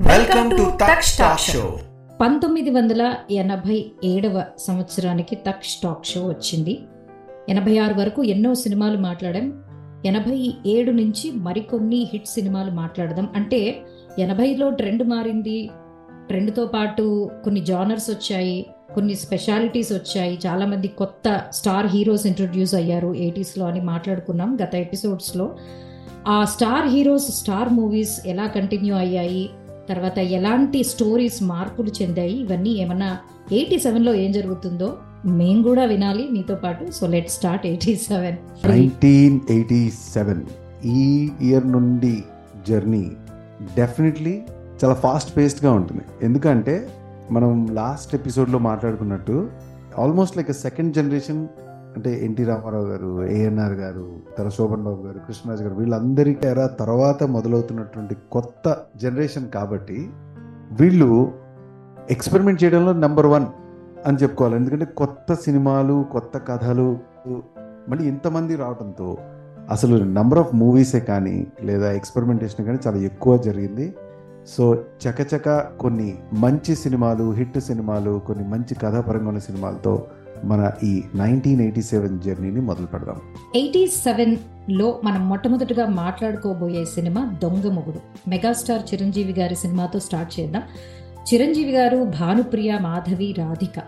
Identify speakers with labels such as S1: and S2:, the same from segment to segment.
S1: Welcome to stock show
S2: పంతొమ్మిది వందల ఎనభై ఏడవ సంవత్సరానికి తక్ స్టాక్ షో వచ్చింది. ఎనభై ఆరు వరకు ఎన్నో సినిమాలు మాట్లాడాం. ఎనభై ఏడు నుంచి మరికొన్ని హిట్ సినిమాలు మాట్లాడదాం. అంటే ఎనభైలో ట్రెండ్ మారింది. ట్రెండ్తో పాటు కొన్ని జానర్స్ వచ్చాయి. కొన్ని స్పెషాలిటీస్ వచ్చాయి. చాలామంది కొత్త స్టార్ హీరోస్ ఇంట్రొడ్యూస్ అయ్యారు ఎయిటీస్లో అని మాట్లాడుకున్నాం గత ఎపిసోడ్స్లో. ఆ స్టార్ హీరోస్ స్టార్ మూవీస్ ఎలా కంటిన్యూ అయ్యాయి? తర్వాత ఎలాంటి స్టోరీస్ మార్పులు చెందాయి? ఇవన్నీ ఏమన్నా ఎయిటీ సెవెన్లో ఏం జరుగుతుందో మేము కూడా వినాలి మీతో పాటు. So let start eighty seven.
S3: Nineteen eighty seven. ఈ ఇయర్ నుండి జర్నీ డెఫినెట్లీ చాలా ఫాస్ట్ పేస్డ్గా ఉంటుంది. ఎందుకంటే మనం లాస్ట్ ఎపిసోడ్లో మాట్లాడుకున్నట్టు ఆల్మోస్ట్ లైక్ సెకండ్ జనరేషన్ అంటే ఎన్టీ రామారావు గారు ఏఎన్ఆర్ గారు తర్వాత శోభన్ బాబు గారు కృష్ణరాజు గారు వీళ్ళందరికీ ఎరా తర్వాత మొదలవుతున్నటువంటి కొత్త జనరేషన్ కాబట్టి వీళ్ళు ఎక్స్పెరిమెంట్ చేయడంలో నెంబర్ వన్ అని చెప్పుకోవాలి. ఎందుకంటే కొత్త సినిమాలు కొత్త కథలు మళ్ళీ ఇంతమంది రావడంతో అసలు నెంబర్ ఆఫ్ మూవీసే కానీ లేదా ఎక్స్పెరిమెంటేషన్ కానీ చాలా ఎక్కువ జరిగింది. సో చకచక కొన్ని మంచి సినిమాలు హిట్ సినిమాలు కొన్ని మంచి కథాపరంగా ఉన్న సినిమాలతో మన ఈ నైన్టీన్ ఎయిటీ సెవెన్ జర్నీని మొదలు పెడదాం.
S2: ఎయిటీ సెవెన్లో మనం మొట్టమొదటిగా మాట్లాడుకోబోయే సినిమా దొంగ మొగుడు. మెగాస్టార్ చిరంజీవి గారి సినిమాతో స్టార్ట్ చేద్దాం. చిరంజీవి గారు భానుప్రియ మాధవి రాధిక.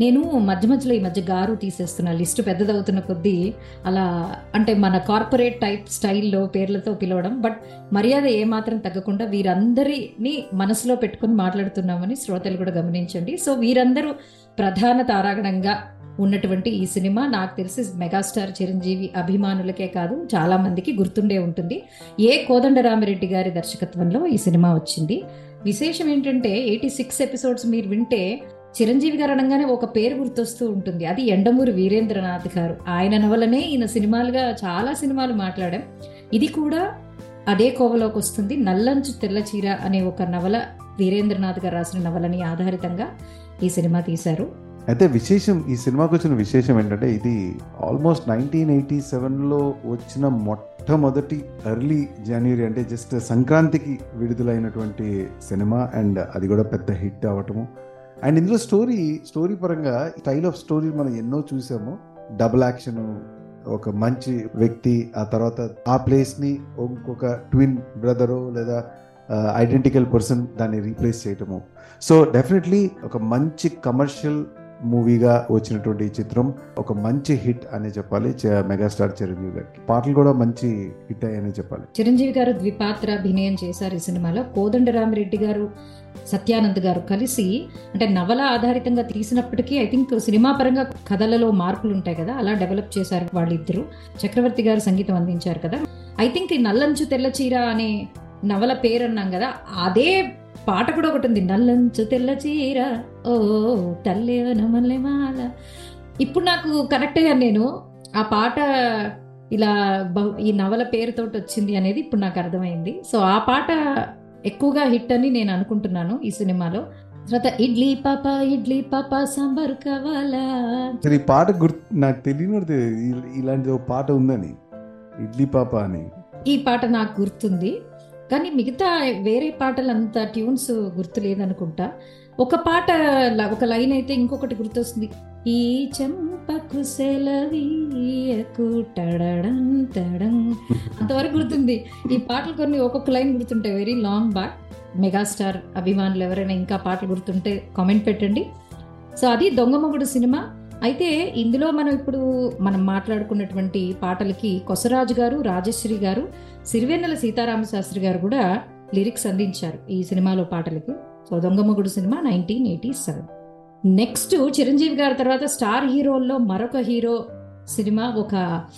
S2: నేను మధ్య మధ్యలో ఈ మధ్య గారు తీసేస్తున్న లిస్టు పెద్దదవుతున్న కొద్దీ అలా అంటే మన కార్పొరేట్ టైప్ స్టైల్లో పేర్లతో పిలవడం బట్ మర్యాద ఏమాత్రం తగ్గకుండా వీరందరినీ మనసులో పెట్టుకొని మాట్లాడుతున్నామని శ్రోతలు కూడా గమనించండి. సో వీరందరూ ప్రధాన తారాగణంగా ఉన్నటువంటి ఈ సినిమా నాకు తెలిసి మెగాస్టార్ చిరంజీవి అభిమానులకే కాదు చాలా మందికి గుర్తుండే ఉంటుంది. ఏ కోదండరామిరెడ్డి గారి దర్శకత్వంలో ఈ సినిమా వచ్చింది? విశేషం ఏంటంటే ఎయిటీ సిక్స్ ఎపిసోడ్స్ మీరు వింటే చిరంజీవి గారు అనగానే ఒక పేరు గుర్తొస్తూ ఉంటుంది. అది ఎండమూరి వీరేంద్రనాథ్ గారు. ఆయన నవలనే ఈయన సినిమాలుగా చాలా సినిమాలు మాట్లాడాం. ఇది కూడా అదే కోవలోకి వస్తుంది. నల్లంచు తెల్లచీర అనే ఒక నవల వీరేంద్రనాథ్ గారు రాసిన నవలని ఆధారితంగా ఈ సినిమా తీశారు.
S3: అయితే విశేషం ఈ సినిమాకు వచ్చిన విశేషం ఏంటంటే ఇది ఆల్మోస్ట్ నైన్టీన్ ఎయిటీ సెవెన్లో వచ్చిన మొట్టమొదటి ఎర్లీ జనవరి అంటే జస్ట్ సంక్రాంతికి విడుదలైనటువంటి సినిమా అండ్ అది కూడా పెద్ద హిట్ అవ్వటము అండ్ ఇందులో స్టోరీ స్టోరీ పరంగా స్టైల్ ఆఫ్ స్టోరీ మనం ఎన్నో చూసాము. డబుల్ యాక్షన్ ఒక మంచి వ్యక్తి ఆ తర్వాత ఆ ప్లేస్ని ఇంకొక ట్విన్ బ్రదరు లేదా ఐడెంటికల్ పర్సన్ దాన్ని రీప్లేస్ చేయటము. సో డెఫినెట్లీ ఒక మంచి కమర్షియల్ మూవీగా వచ్చినటువంటి ఈ చిత్రం ఒక మంచి హిట్ అనే చెప్పాలి. మెగాస్టార్ చిరంజీవి గారికి. పాటలు కూడా మంచి హిట్ అయ్యాయని చెప్పాలి.
S2: చిరంజీవి గారు ద్విపాత్ర అభినయం చేశారు ఈ సినిమాలో. కోదండరామిరెడ్డి గారు సత్యానంద్ గారు కలిసి అంటే నవల ఆధారితంగా తీసినప్పటికీ ఐ థింక్ సినిమా పరంగా కథలలో మార్పులు ఉంటాయి కదా అలా డెవలప్ చేశారు వాళ్ళిద్దరు. చక్రవర్తి గారు సంగీతం అందించారు కదా. ఐ థింక్ ఈ నల్లంచు తెల్లచీర అనే నవల పేరు అన్నాం కదా అదే పాట కూడా ఒకటి ఉంది నల్లంచు తెల్లచీర ఓ తల్లే నమల్లె మాల ఇప్పుడు నాకు కరెక్ట్గా నేను ఆ పాట ఇలా ఈ నవల పేరుతోటి వచ్చింది అనేది ఇప్పుడు నాకు అర్థమైంది. సో ఆ పాట ఎక్కువగా హిట్ అని నేను అనుకుంటున్నాను ఈ సినిమాలో. తర్వాత ఇడ్లీ పాప ఇడ్లీ పాప సాంబార్ కావాలా?
S3: ఈ పాట గుర్తు నాకు తెలియదు ఇలాంటి ఒక పాట ఉందని. ఇడ్లీ పాప అని.
S2: ఈ పాట నాకు గుర్తుంది. కానీ మిగతా వేరే పాటలంతా ట్యూన్స్ గుర్తు లేదనుకుంటా ఒక పాట ల- ఒక లైన్ అయితే ఇంకొకటి గుర్తొస్తుంది. ఈ చెంపకు సెలవీయకు టడడం తడం అంతవరకు గుర్తుంది. ఈ పాటలు కొన్ని ఒక్కొక్క లైన్ గుర్తుంటాయి. వెరీ లాంగ్ బ్యాక్ మెగాస్టార్ అభిమానులు ఎవరైనా ఇంకా పాటలు గుర్తుంటే కామెంట్ పెట్టండి. సో అది దొంగమొగుడు సినిమా. అయితే ఇందులో మనం ఇప్పుడు మనం మాట్లాడుకున్నటువంటి పాటలకి కొసరాజు గారు రాజశ్రీ గారు సిరివెన్నెల సీతారామ శాస్త్రి గారు కూడా లిరిక్స్ అందించారు ఈ సినిమాలో పాటలకి. So Donga Mogudu cinema nineteen eighty seven. Next Chiranjeevi గారి తర్వాత స్టార్ హీరోల్లో మరొక హీరో సినిమా ఒక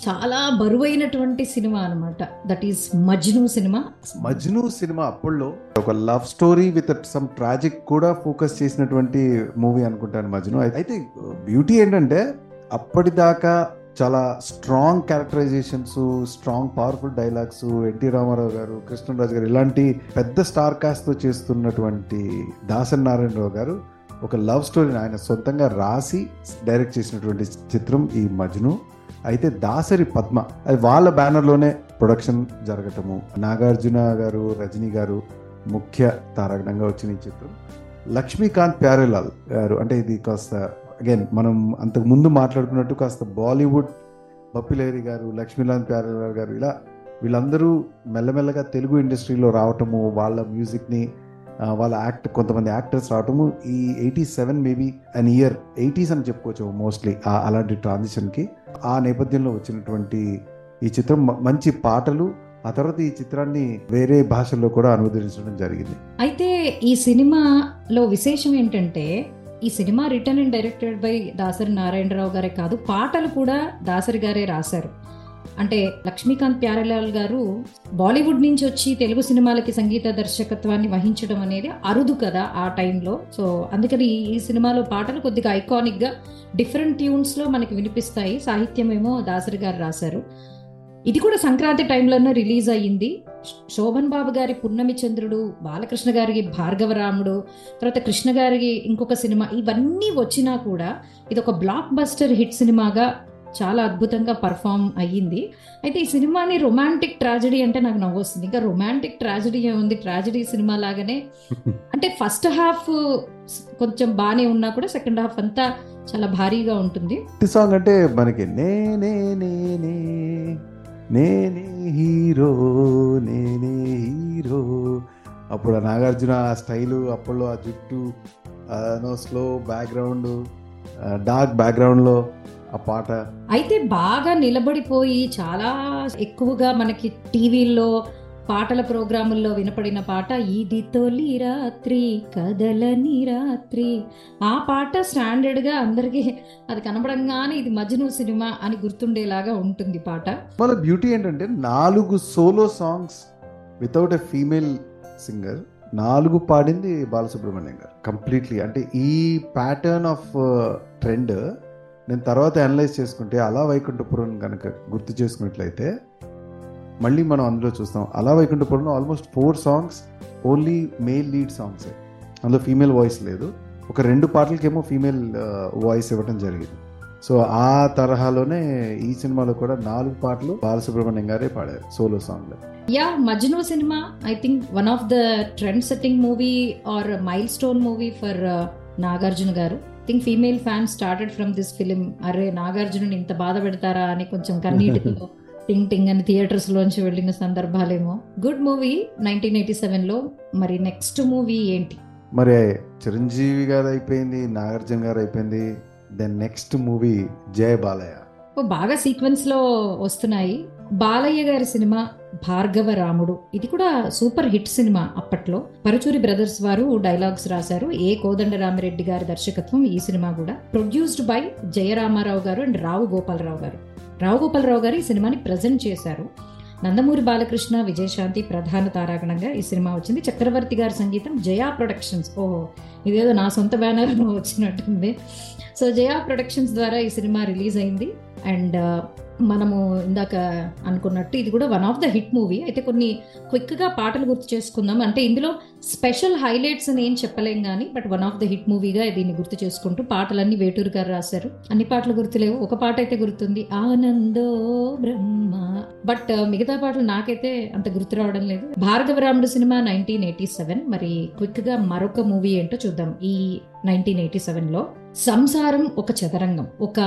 S2: చాలా బరువైనటువంటి సినిమా అన్నమాట. That is Majnu cinema.
S3: Majnu cinema అప్పుల్లో ఒక love story with some tragic కూడా ఫోకస్ చేసినటువంటి మూవీ అనుకుంటాను మజ్ను. అయితే బ్యూటీ ఏంటంటే అప్పటిదాకా చాలా strong characterisations strong powerful dialogues N T Ramarao గారు కృష్ణరాజు గారు ఇలాంటి పెద్ద స్టార్ కాస్ట్తో చేస్తున్నటువంటి దాసన్ నారాయణరావు గారు ఒక లవ్ స్టోరీని ఆయన సొంతంగా రాసి డైరెక్ట్ చేసినటువంటి చిత్రం ఈ మజ్ను. అయితే దాసరి పద్మ అది వాళ్ళ బ్యానర్లోనే ప్రొడక్షన్ జరగటము. నాగార్జున గారు రజనీ గారు ముఖ్య తారాగణంగా వచ్చిన ఈ చిత్రం. లక్ష్మీకాంత్ ప్యారేలాల్ గారు అంటే ఇది కాస్త అగైన్ మనం అంతకు ముందు మాట్లాడుకున్నట్టు కాస్త బాలీవుడ్ బప్పిలేరి గారు లక్ష్మీకాంత్ ప్యారేలాల్ గారు ఇలా వీళ్ళందరూ మెల్లమెల్లగా తెలుగు ఇండస్ట్రీలో రావటము వాళ్ళ మ్యూజిక్ని వాళ్ళ యాక్ట్ కొంతమంది యాక్టర్స్ రావటము ఈ eighty seven maybe an year eighties అని చెప్పుకోవచ్చు మోస్ట్లీ అలాంటి ట్రాన్సిషన్కి ఆ నేపథ్యంలో వచ్చినటువంటి ఈ చిత్రం మంచి పాటలు ఆ తర్వాత ఈ చిత్రాన్ని వేరే భాషల్లో కూడా అనువదించడం జరిగింది.
S2: అయితే ఈ సినిమాలో విశేషం ఏంటంటే ఈ cinema written and directed by Dasari Narayanarao గారే కాదు పాటలు కూడా దాసరి గారే రాశారు. అంటే లక్ష్మీకాంత్ ప్యారలాల్ గారు బాలీవుడ్ నుంచి వచ్చి తెలుగు సినిమాలకి సంగీత దర్శకత్వాన్ని వహించడం అనేది అరుదు కదా ఆ టైంలో. సో అందుకని ఈ- సినిమాలో పాటలు కొద్దిగా ఐకానిక్గా డిఫరెంట్ ట్యూన్స్లో మనకి వినిపిస్తాయి. సాహిత్యం ఏమో దాసరి గారు రాశారు. ఇది కూడా సంక్రాంతి టైంలోనే రిలీజ్ అయ్యింది. శోభన్ బాబు గారి పున్నమి చంద్రుడు బాలకృష్ణ గారికి భార్గవరాముడు తర్వాత కృష్ణ గారికి ఇంకొక సినిమా ఇవన్నీ వచ్చినా కూడా ఇది ఒక బ్లాక్ బస్టర్ హిట్ సినిమాగా చాలా అద్భుతంగా పర్ఫామ్ అయ్యింది. అయితే ఈ సినిమాని రొమాంటిక్ ట్రాజడీ అంటే నాకు నవ్వు వస్తుంది. ఇంకా రొమాంటిక్ ట్రాజడీ ఉంది? ట్రాజడీ సినిమా లాగానే. అంటే ఫస్ట్ హాఫ్ కొంచెం బాగానే ఉన్నా కూడా సెకండ్ హాఫ్ అంతా చాలా భారీగా ఉంటుంది.
S3: సాంగ్ అంటే మనకి నేనే నేనే నేనే హీరో నేనే హీరో. అప్పుడు నాగార్జున ఆ స్టైలు అప్పట్లో ఆ జుట్టు నో స్లో బ్యాక్గ్రౌండ్ డార్క్ బ్యాక్గ్రౌండ్లో ఆ పాట.
S2: అయితే బాగా నిలబడిపోయి చాలా ఎక్కువగా మనకి టీవీల్లో పాటల ప్రోగ్రాముల్లో వినపడిన పాట ఇది తొలి రాత్రి కదలని రాత్రి ఆ పాట స్టాండర్డ్గా అందరికి అది కనబడంగానే ఇది మజ్ను సినిమా అని గుర్తుండేలాగా ఉంటుంది పాట.
S3: మన బ్యూటీ ఏంటంటే నాలుగు solo songs without a female singer నాలుగు పాడింది బాలసుబ్రహ్మణ్యం గారు. కంప్లీట్లీ అంటే ఈ ప్యాటర్న్ ఆఫ్ ట్రెండ్ నేను తర్వాత అనలైజ్ చేసుకుంటే అలా వైకుంఠపురం కనుక గుర్తు చేసుకున్నట్లయితే మళ్ళీ మనం అందులో చూస్తాం. Ala Vaikunthapurramuloo almost four songs only male lead songs అందులో ఫీమేల్ వాయిస్ లేదు. ఒక రెండు పాటలకేమో ఫీమేల్ వాయిస్ ఇవ్వడం జరిగింది. సో ఆ తరహాలోనే ఈ సినిమాలో కూడా నాలుగు పాటలు బాలసుబ్రహ్మణ్యం గారే పాడారు సోలో సాంగ్లో.
S2: Yeah Majnu cinema I think one of the trend setting movie or milestone movie for Nagarjuna గారు. Think female fan started from this film అరే నాగార్జునుని ఇంత బాధ పెడతారా అని కొంచెం కన్నీటితో టింగ్ టింగ్ అని థియేటర్స్ లోంచి వెళ్ళిన సందర్భాలేమో. గుడ్ మూవీ నైన్టీన్ ఎయిటీ సెవెన్లో. మరి నెక్స్ట్ మూవీ ఏంటి?
S3: మరి చిరంజీవి గారు అయిపోయింది నాగార్జున గారు అయిపోయింది. Then next movie Jaya Balayya.
S2: ఓ బాగా సీక్వెన్స్లో వస్తున్నాయి. బాలయ్య గారి సినిమా భార్గవ రాముడు ఇది కూడా సూపర్ హిట్ సినిమా అప్పట్లో. పరుచూరి బ్రదర్స్ వారు డైలాగ్స్ రాశారు. ఏ కోదండరామిరెడ్డి గారి దర్శకత్వం ఈ సినిమా కూడా. ప్రొడ్యూస్డ్ బై జయరామారావు గారు అండ్ రావు గోపాలరావు గారు. రావు గోపాలరావు గారు ఈ సినిమాని ప్రజెంట్ చేశారు. నందమూరి బాలకృష్ణ విజయశాంతి ప్రధాన తారాగణంగా ఈ సినిమా వచ్చింది. చక్రవర్తి గారి సంగీతం జయా ప్రొడక్షన్స్. ఓహో ఇదేదో నా సొంత బ్యానర్ వచ్చినట్టుంది. సో జయా ప్రొడక్షన్స్ ద్వారా ఈ సినిమా రిలీజ్ అయింది. అండ్ మనము ఇందాక అనుకున్నట్టు ఇది కూడా one of the hit movie అయితే కొన్ని క్విక్గా పాటలు గుర్తు చేసుకుందాం. అంటే ఇందులో స్పెషల్ హైలైట్స్ అని ఏం చెప్పలేం కానీ but one of the hit మూవీగా దీన్ని గుర్తు చేసుకుంటూ పాటలన్నీ వేటూరు గారు రాశారు. అన్ని పాటలు గుర్తులేవు. ఒక పాట అయితే గుర్తుంది. ఆనందో బ్రహ్మ. బట్ uh, మిగతా పాటలు నాకైతే అంత గుర్తు రావడం లేదు. Bhargavaramudu cinema nineteen eighty seven మరి క్విక్గా మరొక మూవీ ఏంటో చూద్దాం. ఈ నైన్టీన్ ఎయిటీ సెవెన్లో సంసారం ఒక చదరంగం ఒక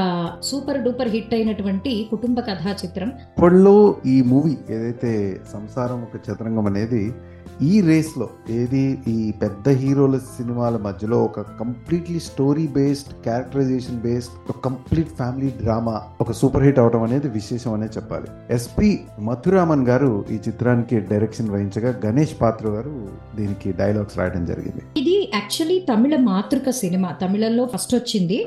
S2: సూపర్ డూపర్ హిట్ అయినటువంటి కుటుంబ కథా చిత్రం.
S3: అప్పట్లో ఈ మూవీ ఏదైతే సంసారం ఒక చదరంగం అనేది ఈ రేస్లో ఏది ఈ పెద్ద హీరోల సినిమాల మధ్యలో ఒక completely story based characterisation based ఒక కంప్లీట్ ఫ్యామిలీ డ్రామా ఒక సూపర్ హిట్ అవడం అనేది విశేషం అనే చెప్పాలి. ఎస్పి మథురామన్ గారు ఈ చిత్రానికి డైరెక్షన్ వహించగా గణేష్ పాత్ర గారు దీనికి డైలాగ్స్ రాయడం జరిగింది.
S2: ఇది యాక్చువల్లీ తమిళ మాతృక సినిమా తమిళంలో ఫస్ట్ వచ్చింది.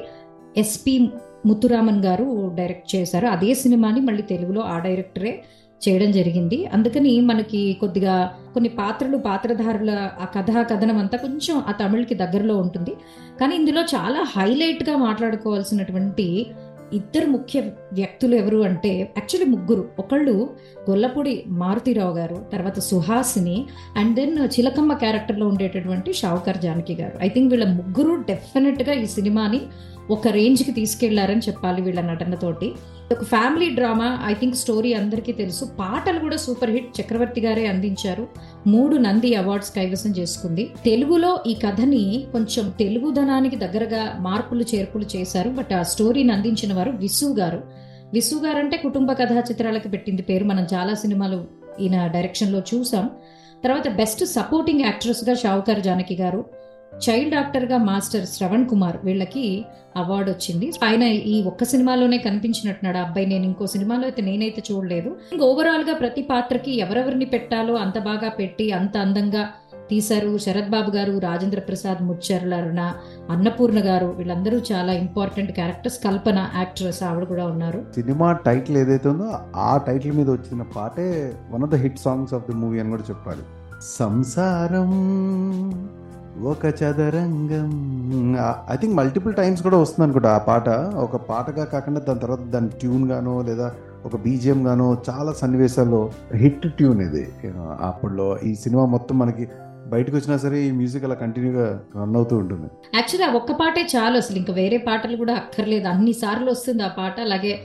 S2: ఎస్పి ముత్తురామన్ గారు డైరెక్ట్ చేశారు. అదే సినిమాని మళ్ళీ తెలుగులో ఆ డైరెక్టరే చేయడం జరిగింది. అందుకని మనకి కొద్దిగా కొన్ని పాత్రలు పాత్రధారుల ఆ కథా కథనం అంతా కొంచెం ఆ తమిళ్కి దగ్గరలో ఉంటుంది. కానీ ఇందులో చాలా హైలైట్గా మాట్లాడుకోవాల్సినటువంటి ఇద్దరు ముఖ్య వ్యక్తులు ఎవరు అంటే యాక్చువల్లీ ముగ్గురు. ఒకళ్ళు గొల్లపూడి మారుతిరావు గారు తర్వాత సుహాసిని అండ్ దెన్ చిలకమ్మ క్యారెక్టర్లో ఉండేటటువంటి షావుకర్ జానకి గారు. ఐ థింక్ వీళ్ళ ముగ్గురు డెఫినెట్గా ఈ సినిమాని ఒక రేంజ్కి తీసుకెళ్ళారని చెప్పాలి వీళ్ళ నటనతోటి. ఒక family drama I think story అందరికీ తెలుసు. పాటలు కూడా సూపర్ హిట్ చక్రవర్తి గారే అందించారు. మూడు నంది అవార్డ్స్ కైవసం చేసుకుంది. తెలుగులో ఈ కథని కొంచెం తెలుగుదనానికి దగ్గరగా మార్పులు చేర్పులు చేశారు. బట్ ఆ స్టోరీని అందించిన వారు విసు గారు. విసు గారు అంటే కుటుంబ కథా చిత్రాలకు పెట్టింది పేరు. మనం చాలా సినిమాలు ఈయన డైరెక్షన్లో చూసాం. తర్వాత బెస్ట్ సపోర్టింగ్ యాక్ట్రెస్గా షావుకర్ జానకి గారు. చైల్డ్ డాక్టర్గా మాస్టర్ శ్రవణ్ కుమార్ వీళ్ళకి అవార్డు వచ్చింది. ఆయన ఈ ఒక్క సినిమాలోనే కనిపించినట్టున్నాడు. అబ్బాయి నేను ఇంకో సినిమాలో అయితే నేనైతే చూడలేదు. ఇంకా ఓవరాల్గా ప్రతి పాత్రకి ఎవరెవరిని పెట్టాలో అంత బాగా పెట్టి అంత అందంగా తీశారు. శరత్ బాబు గారు రాజేంద్ర ప్రసాద్ ముచ్చర్లరుణ అన్నపూర్ణ గారు వీళ్ళందరూ చాలా ఇంపార్టెంట్ క్యారెక్టర్స్ కల్పన యాక్ట్రెస్ ఆవిడ కూడా ఉన్నారు.
S3: సినిమా టైటిల్ ఏదైతే ఉందో ఆ టైటిల్ మీద వచ్చిన పాటే one of the hit songs of the movie అని కూడా చెప్పాలి. సంసారం ఒక చదరంగం. ఐ థింక్ మల్టిపుల్ టైమ్స్ కూడా వస్తుంది అనుకుంటా ఆ పాట. ఒక పాటగా కాకుండా దాని తర్వాత దాని ట్యూన్ గానో లేదా ఒక బీజిఎం గానో చాలా సన్నివేశాల్లో హిట్ ట్యూన్ ఇది. అప్పట్లో అప్పుడులో ఈ సినిమా మొత్తం మనకి బయటకు వచ్చినా సరే ఈ మ్యూజిక్ అలా కంటిన్యూగా రన్ అవుతూ ఉంటుంది.
S2: యాక్చువల్లీ ఆ ఒక్క పాటే చాలు అసలు. ఇంకా వేరే పాటలు కూడా అక్కర్లేదు. అన్ని సార్లు వస్తుంది ఆ పాట. అలాగే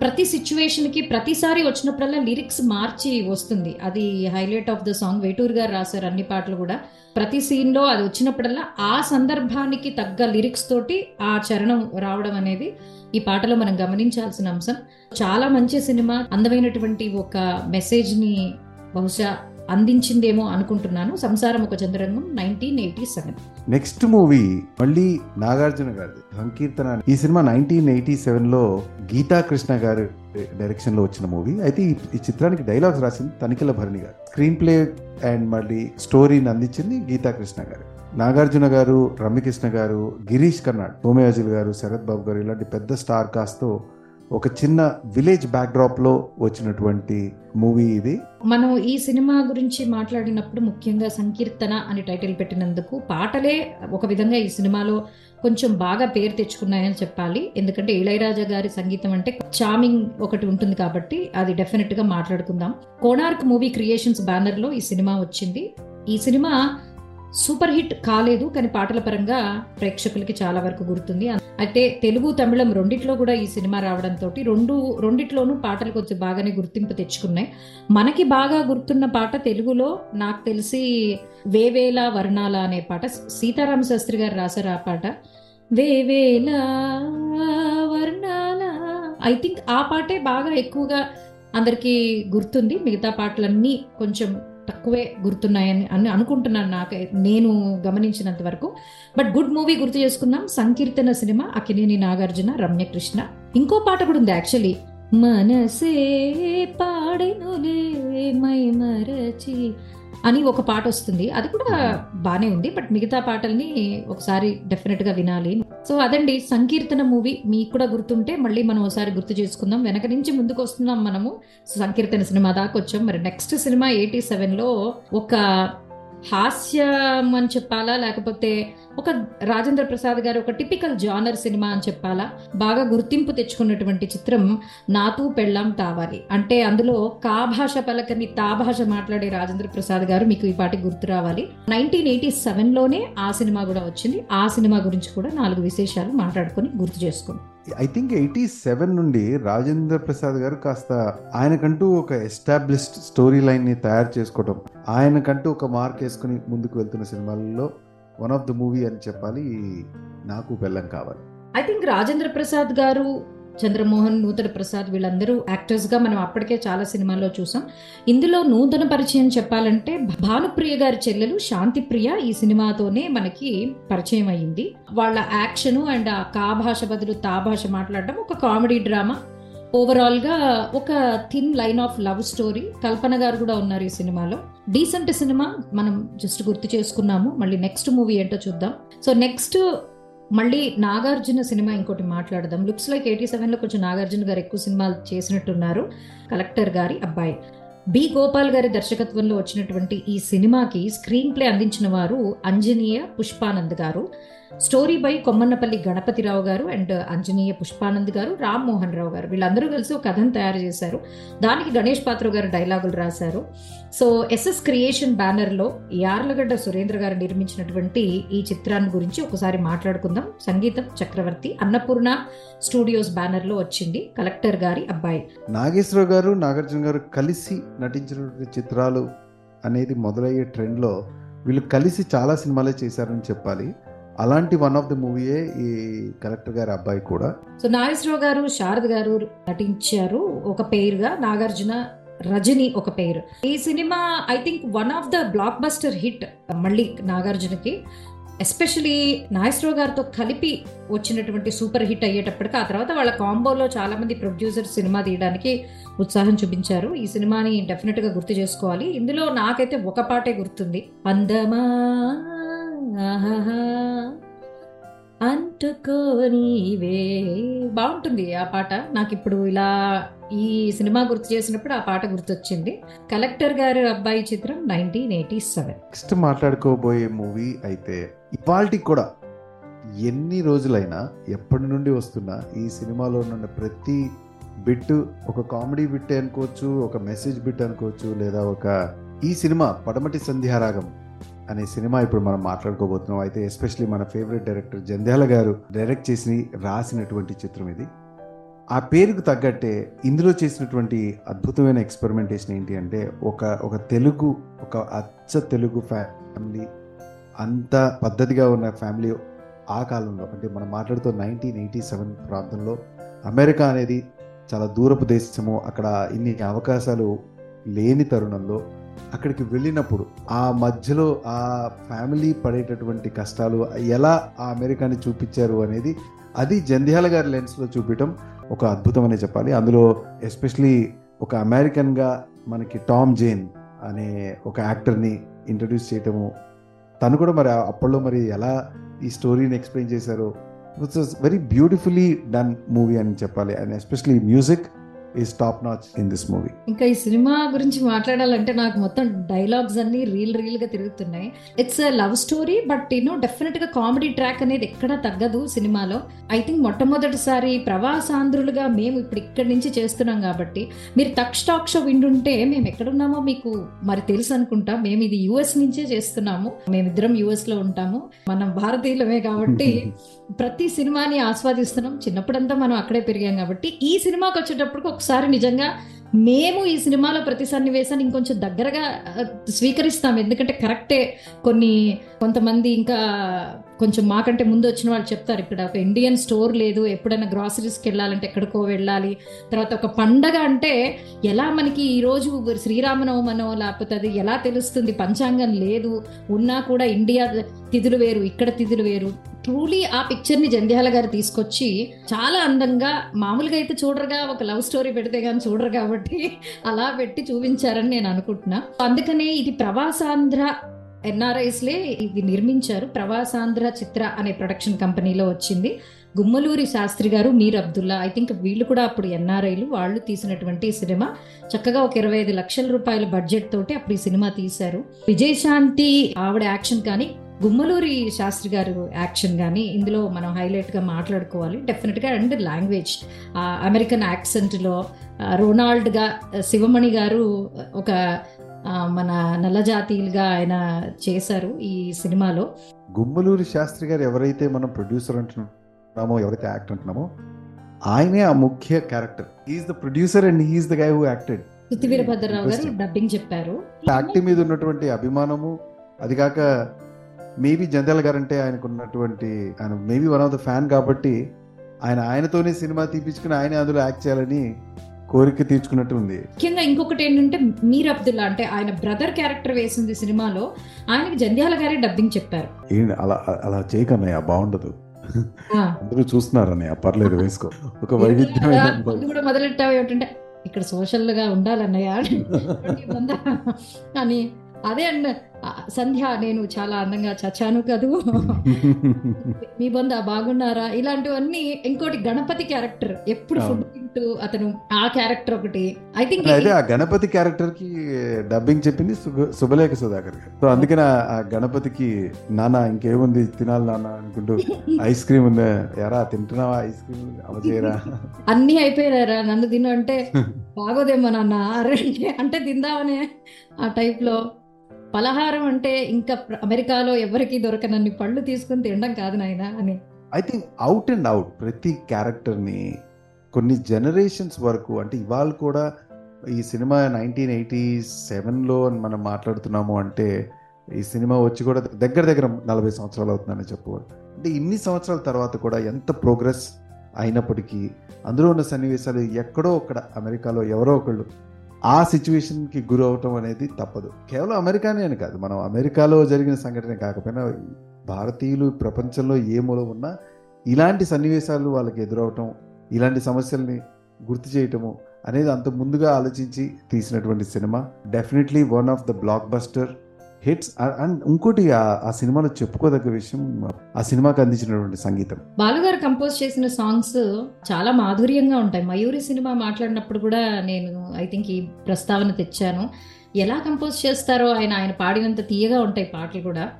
S2: ప్రతి సిచ్యువేషన్కి ప్రతిసారి వచ్చినప్పుడల్లా లిరిక్స్ మార్చి వస్తుంది. అది highlight of the song Veturi గారు రాశారు అన్ని పాటలు కూడా. ప్రతి సీన్లో అది వచ్చినప్పుడల్లా ఆ సందర్భానికి తగ్గ లిరిక్స్ తోటి ఆ చరణం రావడం అనేది ఈ పాటలో మనం గమనించాల్సిన అంశం. చాలా మంచి సినిమా. అందమైనటువంటి ఒక మెసేజ్ని బహుశా అందించిందేమో అనుకుంటున్నాను. Samsaram Oka Chadarangam nineteen eighty seven.
S3: Next movie మళ్ళీ నాగార్జున గారి సంకీర్తన ఈ సినిమా నైన్టీన్ ఎయిటీ సెవెన్లో గీతా కృష్ణ గారు డైరెక్షన్లో వచ్చిన మూవీ. అయితే ఈ చిత్రానికి డైలాగ్స్ రాసింది తనిఖీల Bharani garu. Screen play and మళ్ళీ స్టోరీని అందించింది గీతా కృష్ణ గారు. నాగార్జున గారు రమ్యకృష్ణ గారు గిరీష్ కర్నాడ్ సోమయాజుల్ గారు శరత్ బాబు గారు ఇలాంటి పెద్ద స్టార్ కాస్తో ఒక చిన్న విలేజ్ బ్యాక్డ్రాప్లో వచ్చినటువంటి మూవీ ఇది.
S2: మనం ఈ సినిమా గురించి మాట్లాడినప్పుడు ముఖ్యంగా సంకీర్తన అని టైటిల్ పెట్టినందుకు పాటలే ఒక విధంగా ఈ సినిమాలో కొంచెం బాగా పేరు తెచ్చుకున్నాయని చెప్పాలి. ఎందుకంటే ఇళయరాజా గారి సంగీతం అంటే చామింగ్ ఒకటి ఉంటుంది కాబట్టి అది డెఫినెట్గా మాట్లాడుకుందాం. కోణార్క్ మూవీ క్రియేషన్స్ బ్యానర్లో ఈ సినిమా వచ్చింది. ఈ సినిమా సూపర్ హిట్ కాలేదు కానీ పాటల పరంగా ప్రేక్షకులకి చాలా వరకు గుర్తుంది. అయితే తెలుగు తమిళం రెండిట్లో కూడా ఈ సినిమా రావడంతో రెండు రెండిట్లోనూ పాటలు కొంచెం బాగానే గుర్తింపు తెచ్చుకున్నాయి. మనకి బాగా గుర్తున్న పాట తెలుగులో నాకు తెలిసి వేవేల వర్ణాల అనే పాట సీతారామ శాస్త్రి గారు రాశారు ఆ పాట. వేవేల వర్ణాల. ఐ థింక్ ఆ పాటే బాగా ఎక్కువగా అందరికీ గుర్తుంది. మిగతా పాటలన్నీ కొంచెం తక్కువే గుర్తున్నాయని అని అనుకుంటున్నాను నాకు నేను గమనించినంత వరకు. బట్ గుడ్ మూవీ గుర్తు చేసుకున్నాం సంకీర్తన సినిమా అకినేని నాగార్జున రమ్యకృష్ణ. ఇంకో పాట కూడా ఉంది యాక్చువల్లీ. మనసే పాడెనులే మై మరచి అని ఒక పాట వస్తుంది. అది కూడా బానే ఉంది బట్ మిగతా పాటల్ని ఒకసారి డెఫినెట్గా వినాలి. సో అదండి సంకీర్తన మూవీ. మీకు కూడా గుర్తుంటే మళ్ళీ మనం ఒకసారి గుర్తు చేసుకుందాం. వెనక నుంచి ముందుకు వస్తున్నాం మనము. సంకీర్తన సినిమా దాకా వచ్చాం. మరి నెక్స్ట్ సినిమా ఎయిటీ సెవెన్లో ఒక హాస్యం అని చెప్పాలా? లేకపోతే ఒక రాజేంద్ర ప్రసాద్ గారు ఒక టిపికల్ జానర్ సినిమా అని చెప్పాలా? బాగా గుర్తింపు తెచ్చుకున్నటువంటి చిత్రం నాతూ పెళ్ళాం తావాలి. అంటే అందులో కా భాష పలకని తా భాష మాట్లాడే రాజేంద్ర ప్రసాద్ గారు మీకు ఈ పాటి గుర్తు రావాలి. నైన్టీన్ ఎయిటీ సెవెన్లోనే ఆ సినిమా కూడా వచ్చింది. ఆ సినిమా గురించి కూడా నాలుగు విశేషాలు మాట్లాడుకొని గుర్తు చేసుకుందాం
S3: ఐ థింక్ ఎయిటీ సెవెన్ నుండి రాజేంద్ర ప్రసాద్ గారు కాస్త ఆయనకంటూ ఒక ఎస్టాబ్లిష్డ్ స్టోరీ లైన్ని తయారు చేసుకోవడం ఆయనకంటూ ఒక మార్క్ వేసుకుని ముందుకు వెళ్తున్న సినిమాల్లో వన్ ఆఫ్ ద మూవీ అని చెప్పాలి. నాకు బెల్లం కావాలి.
S2: ఐ థింక్ రాజేంద్ర ప్రసాద్ గారు చంద్రమోహన్ నూతన ప్రసాద్ వీళ్ళందరూ యాక్టర్స్గా మనం అప్పటికే చాలా సినిమాల్లో చూసాం. ఇందులో నూతన పరిచయం చెప్పాలంటే భానుప్రియ గారి చెల్లెలు శాంతిప్రియ ఈ సినిమాతోనే మనకి పరిచయం అయ్యింది. వాళ్ళ యాక్షన్ అండ్ ఆ కా భాష బదులు తా భాష మాట్లాడడం ఒక కామెడీ డ్రామా. ఓవరాల్గా ఒక thin line of love story Kalpana గారు కూడా ఉన్నారు ఈ సినిమాలో. డీసెంట్ సినిమా మనం జస్ట్ గుర్తు చేసుకున్నాము. మళ్ళీ నెక్స్ట్ మూవీ ఏంటో చూద్దాం. సో నెక్స్ట్ మళ్ళీ నాగార్జున సినిమా ఇంకోటి మాట్లాడదాం. లుక్స్ లైక్ ఎయిటీ సెవెన్లో కొంచెం నాగార్జున గారు ఎక్కువ సినిమాలు చేసినట్టున్నారు. కలెక్టర్ గారి అబ్బాయి. బి గోపాల్ గారి దర్శకత్వంలో వచ్చినటువంటి ఈ సినిమాకి స్క్రీన్ ప్లే అందించిన వారు అంజనీయ పుష్పానంద్ గారు. స్టోరీ బై కొమ్మన్నపల్లి గణపతిరావు గారు అండ్ అంజనీయ పుష్పానంద్ గారు రామ్ మోహన్ రావు గారు. వీళ్ళందరూ కలిసి ఒక కథను తయారు చేశారు. దానికి గణేష్ పాత్ర గారు డైలాగులు రాశారు. సో ఎస్ఎస్ క్రియేషన్ బ్యానర్లో యార్లగడ్డ సురేంద్ర గారు నిర్మించినటువంటి ఈ చిత్రాన్ని గురించి ఒకసారి మాట్లాడుకుందాం. సంగీతం చక్రవర్తి అన్నపూర్ణ స్టూడియోస్ బ్యానర్లో వచ్చింది కలెక్టర్ గారి అబ్బాయి.
S3: నాగేశ్వరరావు గారు నాగార్జున గారు కలిసి నటించినటువంటి చిత్రాలు అనేది మొదలయ్యే ట్రెండ్లో వీళ్ళు కలిసి చాలా సినిమాలే చేశారని చెప్పాలి. అలాంటి వన్ ఆఫ్ ద మూవీయే ఈ కలెక్టర్ గారి అబ్బాయి కూడా.
S2: సో నాగేశ్వరరావు గారు శారద్ గారు నటించారు ఒక పేరుగా నాగార్జున రజని ఒక పేరు. ఈ cinema I think one of the blockbuster hit మళ్ళీ నాగార్జునకి. ఎస్పెషలీ నాగేశ్వరరావు గారితో కలిపి వచ్చినటువంటి సూపర్ హిట్ అయ్యేటప్పటికి ఆ తర్వాత వాళ్ళ కాంబోలో చాలా మంది ప్రొడ్యూసర్ సినిమా తీయడానికి ఉత్సాహం చూపించారు. ఈ సినిమాని డెఫినెట్గా గుర్తు చేసుకోవాలి. ఇందులో నాకైతే ఒక పాటే గుర్తుంది. అందమా అంటుకోనీవే బాగుంటుంది ఆ పాట. నాకు ఇప్పుడు ఇలా ఈ సినిమా గుర్తు చేసినప్పుడు ఆ పాట గుర్తొచ్చింది. కలెక్టర్ గారు అబ్బాయి చిత్రం నైన్టీన్ ఎయిటీ సెవెన్.
S3: నెక్స్ట్ మాట్లాడుకోబోయే మూవీ అయితే ఇవాల్టి కూడా ఎన్ని రోజులైనా ఎప్పటి నుండి వస్తున్నా ఈ సినిమాలో ఉన్న ప్రతి బిట్ ఒక కామెడీ బిట్ అనుకోవచ్చు ఒక మెసేజ్ బిట్ అనుకోవచ్చు లేదా ఒక ఈ సినిమా పడమటి సంధ్యారాగం అనే సినిమా ఇప్పుడు మనం మాట్లాడుకోబోతున్నాం. అయితే ఎస్పెషలీ మన ఫేవరెట్ డైరెక్టర్ జంధ్యాల గారు డైరెక్ట్ చేసి రాసినటువంటి చిత్రం ఇది. ఆ పేరుకు తగ్గట్టే ఇందులో చేసినటువంటి అద్భుతమైన ఎక్స్పెరిమెంటేషన్ ఏంటి అంటే ఒక ఒక తెలుగు ఒక అచ్చ తెలుగు ఫ్యామిలీ అంత పద్ధతిగా ఉన్న ఫ్యామిలీ ఆ కాలంలో అంటే మనం మాట్లాడుతూ నైన్టీన్ ఎయిటీ సెవెన్ ప్రాంతంలో అమెరికా అనేది చాలా దూరపు దేశము. అక్కడ ఇన్ని అవకాశాలు లేని తరుణంలో అక్కడికి వెళ్ళినప్పుడు ఆ మధ్యలో ఆ ఫ్యామిలీ పడేటటువంటి కష్టాలు ఎలా ఆ అమెరికాని చూపించారు అనేది అది జంధ్యాల గారి లెన్స్లో చూపించడం ఒక అద్భుతం అనే చెప్పాలి. అందులో ఎస్పెషలీ ఒక అమెరికన్గా మనకి టామ్ జేన్ అనే ఒక యాక్టర్ని ఇంట్రడ్యూస్ చేయటము తను కూడా మరి అప్పట్లో మరి ఎలా ఈ స్టోరీని ఎక్స్ప్లెయిన్ చేశారో it's very beautifully done movie అని చెప్పాలి. And especially music is top notch in this movie
S2: ఇంకా ఈ సినిమా గురించి మాట్లాడాలంటే నాకు మొత్తం డైలాగ్స్ అన్ని రీల్ రీల్గా తిరుగుతున్నాయి. It's love story but you know డెఫినెట్గా కామెడీ ట్రాక్ అనేది ఎక్కడా తగ్గదు సినిమాలో. ఐ థింక్ మొట్టమొదటిసారి ప్రవాసాంధ్రులుగా మేము ఇప్పుడు ఇక్కడి నుంచి చేస్తున్నాం కాబట్టి మీరు తక్ స్టాక్ షో వింటుంటే మేము ఎక్కడున్నామో మీకు మరి తెలుసు అనుకుంటా. మేము ఇది యుఎస్ నుంచే చేస్తున్నాము. మేమిద్దరం యుఎస్లో ఉంటాము. మనం భారతీయులమే కాబట్టి ప్రతి సినిమాని ఆస్వాదిస్తున్నాం. చిన్నప్పుడంతా మనం అక్కడే పెరిగాం కాబట్టి ఈ సినిమాకి వచ్చేటప్పటికి ఒకసారి నిజంగా మేము ఈ సినిమాలో ప్రతి సన్నివేశాన్ని ఇంకొంచెం దగ్గరగా స్వీకరిస్తాం. ఎందుకంటే కరెక్టే కొన్ని కొంతమంది ఇంకా కొంచెం మాకంటే ముందు వచ్చిన వాళ్ళు చెప్తారు ఇక్కడ ఒక ఇండియన్ స్టోర్ లేదు ఎప్పుడైనా గ్రాసరీస్కి వెళ్ళాలంటే ఎక్కడికో వెళ్ళాలి. తర్వాత ఒక పండగ అంటే ఎలా మనకి ఈరోజు శ్రీరామనవమనో లేకపోతే అది ఎలా తెలుస్తుంది? పంచాంగం లేదు ఉన్నా కూడా ఇండియా తిథులు వేరు ఇక్కడ తిథులు వేరు. ట్రూలీ ఆ పిక్చర్ని జంధ్యాల గారు తీసుకొచ్చి చాలా అందంగా మామూలుగా అయితే చూడరుగా ఒక లవ్ స్టోరీ పెడితే కానీ చూడరు కాబట్టి అలా పెట్టి చూపించారని నేను అనుకుంటున్నా. అందుకనే ఇది ప్రవాసాంధ్ర ఎన్ఆర్ఐస్ లే ఇది నిర్మించారు. ప్రవాసాంధ్ర చిత్ర అనే ప్రొడక్షన్ కంపెనీలో వచ్చింది. గుమ్మలూరి శాస్త్రి గారు మీర్ అబ్దుల్లా ఐ థింక్ వీళ్ళు కూడా అప్పుడు ఎన్ఆర్ఐలు వాళ్ళు తీసినటువంటి సినిమా. చక్కగా ఒక ఇరవై ఐదు లక్షల రూపాయల బడ్జెట్ తోటి అప్పుడు ఈ సినిమా తీశారు. విజయశాంతి ఆవిడ యాక్షన్ కానీ గుమ్మలూరి శాస్త్రి గారు యాక్షన్ కానీ ఇందులో మనం హైలైట్గా మాట్లాడుకోవాలి. డెఫినెట్గా అండ్ లాంగ్వేజ్. అమెరికన్ యాక్సెంట్లో రోనాల్డ్గా శివమణి గారు ఒక మన నల్ల జాతీయులుగా ఆయన చేశారు ఈ సినిమాలో.
S3: గుమ్మలూరి శాస్త్రి గారు ఎవరైతే మనం ప్రొడ్యూసర్ అంటున్నామో ఎవరైతే యాక్టర్ అంటున్నామో ఆయనే ఆ ముఖ్య character. Is the producer and he is the guy who acted
S2: Veerabhadrarao గారు. డబ్బింగ్ చెప్పారు.
S3: యాక్టింగ్ మీద ఉన్నటువంటి అభిమానము అది కాక మేబీ జంధ్యాల గారు అంటే ఆయనకు ఉన్నటువంటి ఆయన maybe one of the fan కాబట్టి ఆయన ఆయనతోనే సినిమా తీపించుకుని ఆయనే అందులో యాక్ట్ చేయాలని కోరిక తీర్చుకున్నట్టు ఉంది.
S2: ముఖ్యంగా ఇంకొకటి ఏంటంటే మీర్ అబ్దుల్లా అంటే ఆయన బ్రదర్ క్యారెక్టర్ వేసింది సినిమాలో ఆయనకి జంధ్యాల గారే డబ్బింగ్ చెప్పారు.
S3: ఏంటి అలా అలా చేయకన్నయ్య బాగుండదు. అందరూ చూస్తున్నారన్నయ్య పర్లేదు వేసుకో. ఒక వైవిధ్యమైన
S2: ముందు కూడా మొదలెట్టావు ఏమిటంటే ఇక్కడ సోషల్గా ఉండాలన్నయ్య అని. అదే అండ్ సంధ్య నేను చాలా అందంగా చచ్చాను కదూ. మీ బంధ బాగున్నారా? ఇలాంటివన్నీ ఇంకోటి గణపతి క్యారెక్టర్. ఎప్పుడు. ఫుడ్ తింటూ అతను ఆ క్యారెక్టర్ ఒకటి. ఐ థింక్
S3: అయితే ఆ గణపతి క్యారెక్టర్కి డబ్బింగ్ చెప్పింది శుభ- శుభలేఖ సుధాకర్ గారు. సో అందుకని ఆ- గణపతికి నాన్న ఇంకేముంది? తినాలి నాన్న అనుకుంటూ ఐస్ క్రీమ్ ఉందా? ఎరా తింటున్నావా ఐస్ క్రీమ్? అవజేయరా
S2: అన్ని అయిపోయారా నన్ను తిను అంటే బాగోదేమో నాన్న. అరే అంటే తిందామనే ఆ టైప్లో పలహారం అంటే ఇంకా అమెరికాలో ఎవరికి దొరకనన్ని పళ్ళు తీసుకుని తినడం కాదు నాయన అని.
S3: I think out and out ప్రతి క్యారెక్టర్ని కొన్ని జనరేషన్స్ వరకు అంటే ఇవాళ కూడా ఈ సినిమా నైన్టీన్ ఎయిటీ సెవెన్లో మనం మాట్లాడుతున్నాము అంటే ఈ సినిమా వచ్చి కూడా దగ్గర దగ్గర నలభై సంవత్సరాలు అవుతుందని చెప్పుకోవాలి. అంటే ఇన్ని సంవత్సరాల తర్వాత కూడా ఎంత ప్రోగ్రెస్ అయినప్పటికీ అందులో ఉన్న సన్నివేశాలు ఎక్కడో అక్కడ అమెరికాలో ఎవరో ఒకళ్ళు ఆ సిచ్యువేషన్కి గురి అవటం అనేది తప్పదు. కేవలం అమెరికానే అని కాదు. మనం అమెరికాలో జరిగిన సంఘటన కాకపోయినా భారతీయులు ప్రపంచంలో ఏ మూల ఉన్నా ఇలాంటి సన్నివేశాలు వాళ్ళకి ఎదురవటం ఇలాంటి సమస్యల్ని గుర్తు చేయటము అనేది అంత ముందుగా ఆలోచించి తీసినటువంటి cinema. Definitely one of the blockbuster hits and ఇంకోటి ఆ- సినిమాలో చెప్పుకోదగ్గ విషయం ఆ సినిమాకి అందించినటువంటి సంగీతం.
S2: బాలుగారు కంపోజ్ చేసిన సాంగ్స్ చాలా మాధుర్యంగా ఉంటాయి. మయూరి సినిమా మాట్లాడినప్పుడు కూడా నేను ఐ థింక్ ఈ ప్రస్తావన తెచ్చాను. ఎలా కంపోజ్ చేస్తారో ఆయన ఆయన పాడినంత తీయగా ఉంటాయి పాటలు కూడా.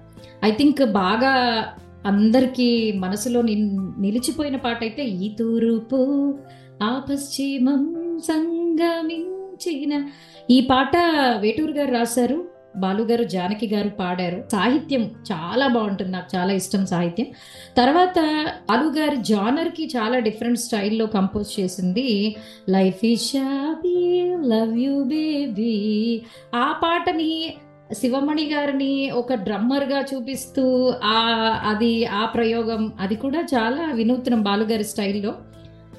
S2: ఐ థింక్ బాగా అందరికీ మనసులో నిన్- నిలిచిపోయిన పాట అయితే ఈ తూర్పు ఆ పశ్చిమం సంగమించిన ఈ పాట వేటూరు గారు రాశారు. బాలుగారు జానకి గారు పాడారు. సాహిత్యం చాలా బాగుంటుంది. నాకు చాలా ఇష్టం సాహిత్యం. తర్వాత బాలుగారి జానర్కి చాలా డిఫరెంట్ స్టైల్లో కంపోజ్ చేసింది. లైఫ్ ఈ షాబీ లవ్ యూ బేబీ. ఆ పాటని శివమణి గారిని ఒక డ్రమ్మర్గా చూపిస్తూ ఆ అది ఆ ప్రయోగం అది కూడా చాలా వినూత్నం బాలుగారి స్టైల్లో.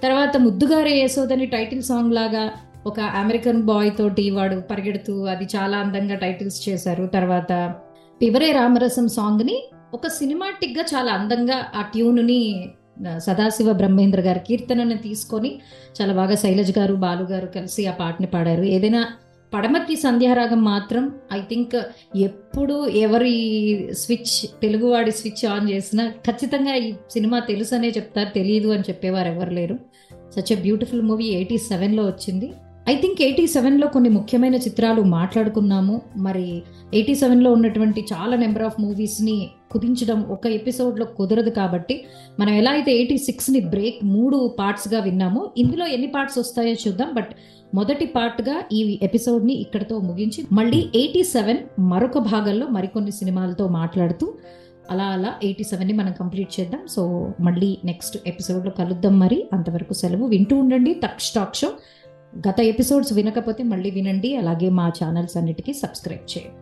S2: తర్వాత ముద్దుగారే యశోదని టైటిల్ సాంగ్ లాగా ఒక అమెరికన్ బాయ్ తోటి వాడు పరిగెడుతూ అది చాలా అందంగా టైటిల్స్ చేశారు. తర్వాత పివరే రామరసం సాంగ్ని ఒక సినిమాటిక్గా చాలా అందంగా ఆ ట్యూన్ని సదాశివ బ్రహ్మేంద్ర గారి కీర్తనని తీసుకొని చాలా బాగా శైలజ్ గారు బాలు గారు కలిసి ఆ పాటని పాడారు. ఏదైనా పడమకి సంధ్యారాగం మాత్రం ఐ థింక్ ఎప్పుడు ఎవరి స్విచ్ తెలుగువాడి స్విచ్ ఆన్ చేసినా ఖచ్చితంగా ఈ సినిమా తెలుసు అనే చెప్తారు తెలియదు అని చెప్పేవారు ఎవరు లేరు. Such a beautiful movie eighty సెవెన్లో వచ్చింది. ఐ థింక్ ఎయిటీ సెవెన్లో కొన్ని ముఖ్యమైన చిత్రాలు మాట్లాడుకున్నాము. మరి ఎయిటీ సెవెన్లో ఉన్నటువంటి చాలా నెంబర్ ఆఫ్ మూవీస్ని కుదించడం ఒక ఎపిసోడ్లో కుదరదు కాబట్టి మనం ఎలా అయితే ఎయిటీ సిక్స్ని బ్రేక్ మూడు పార్ట్స్గా విన్నామో ఇందులో ఎన్ని పార్ట్స్ వస్తాయో చూద్దాం. బట్ మొదటి పార్ట్గా ఈ ఎపిసోడ్ని ఇక్కడతో ముగించి మళ్ళీ ఎయిటీ సెవెన్ మరొక భాగంలో మరికొన్ని సినిమాలతో మాట్లాడుతూ అలా అలా ఎయిటీ సెవెన్ని మనం కంప్లీట్ చేద్దాం. సో మళ్ళీ నెక్స్ట్ ఎపిసోడ్లో కలుద్దాం మరి. అంతవరకు సెలవు. వింటూ ఉండండి. తక్ స్టాక్ షో గత ఎపిసోడ్స్ వినకపోతే మళ్ళీ వినండి. అలాగే మా ఛానల్స్ అన్నిటికీ సబ్స్క్రైబ్ చేయండి.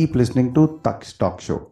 S3: Keep listening to talk stack show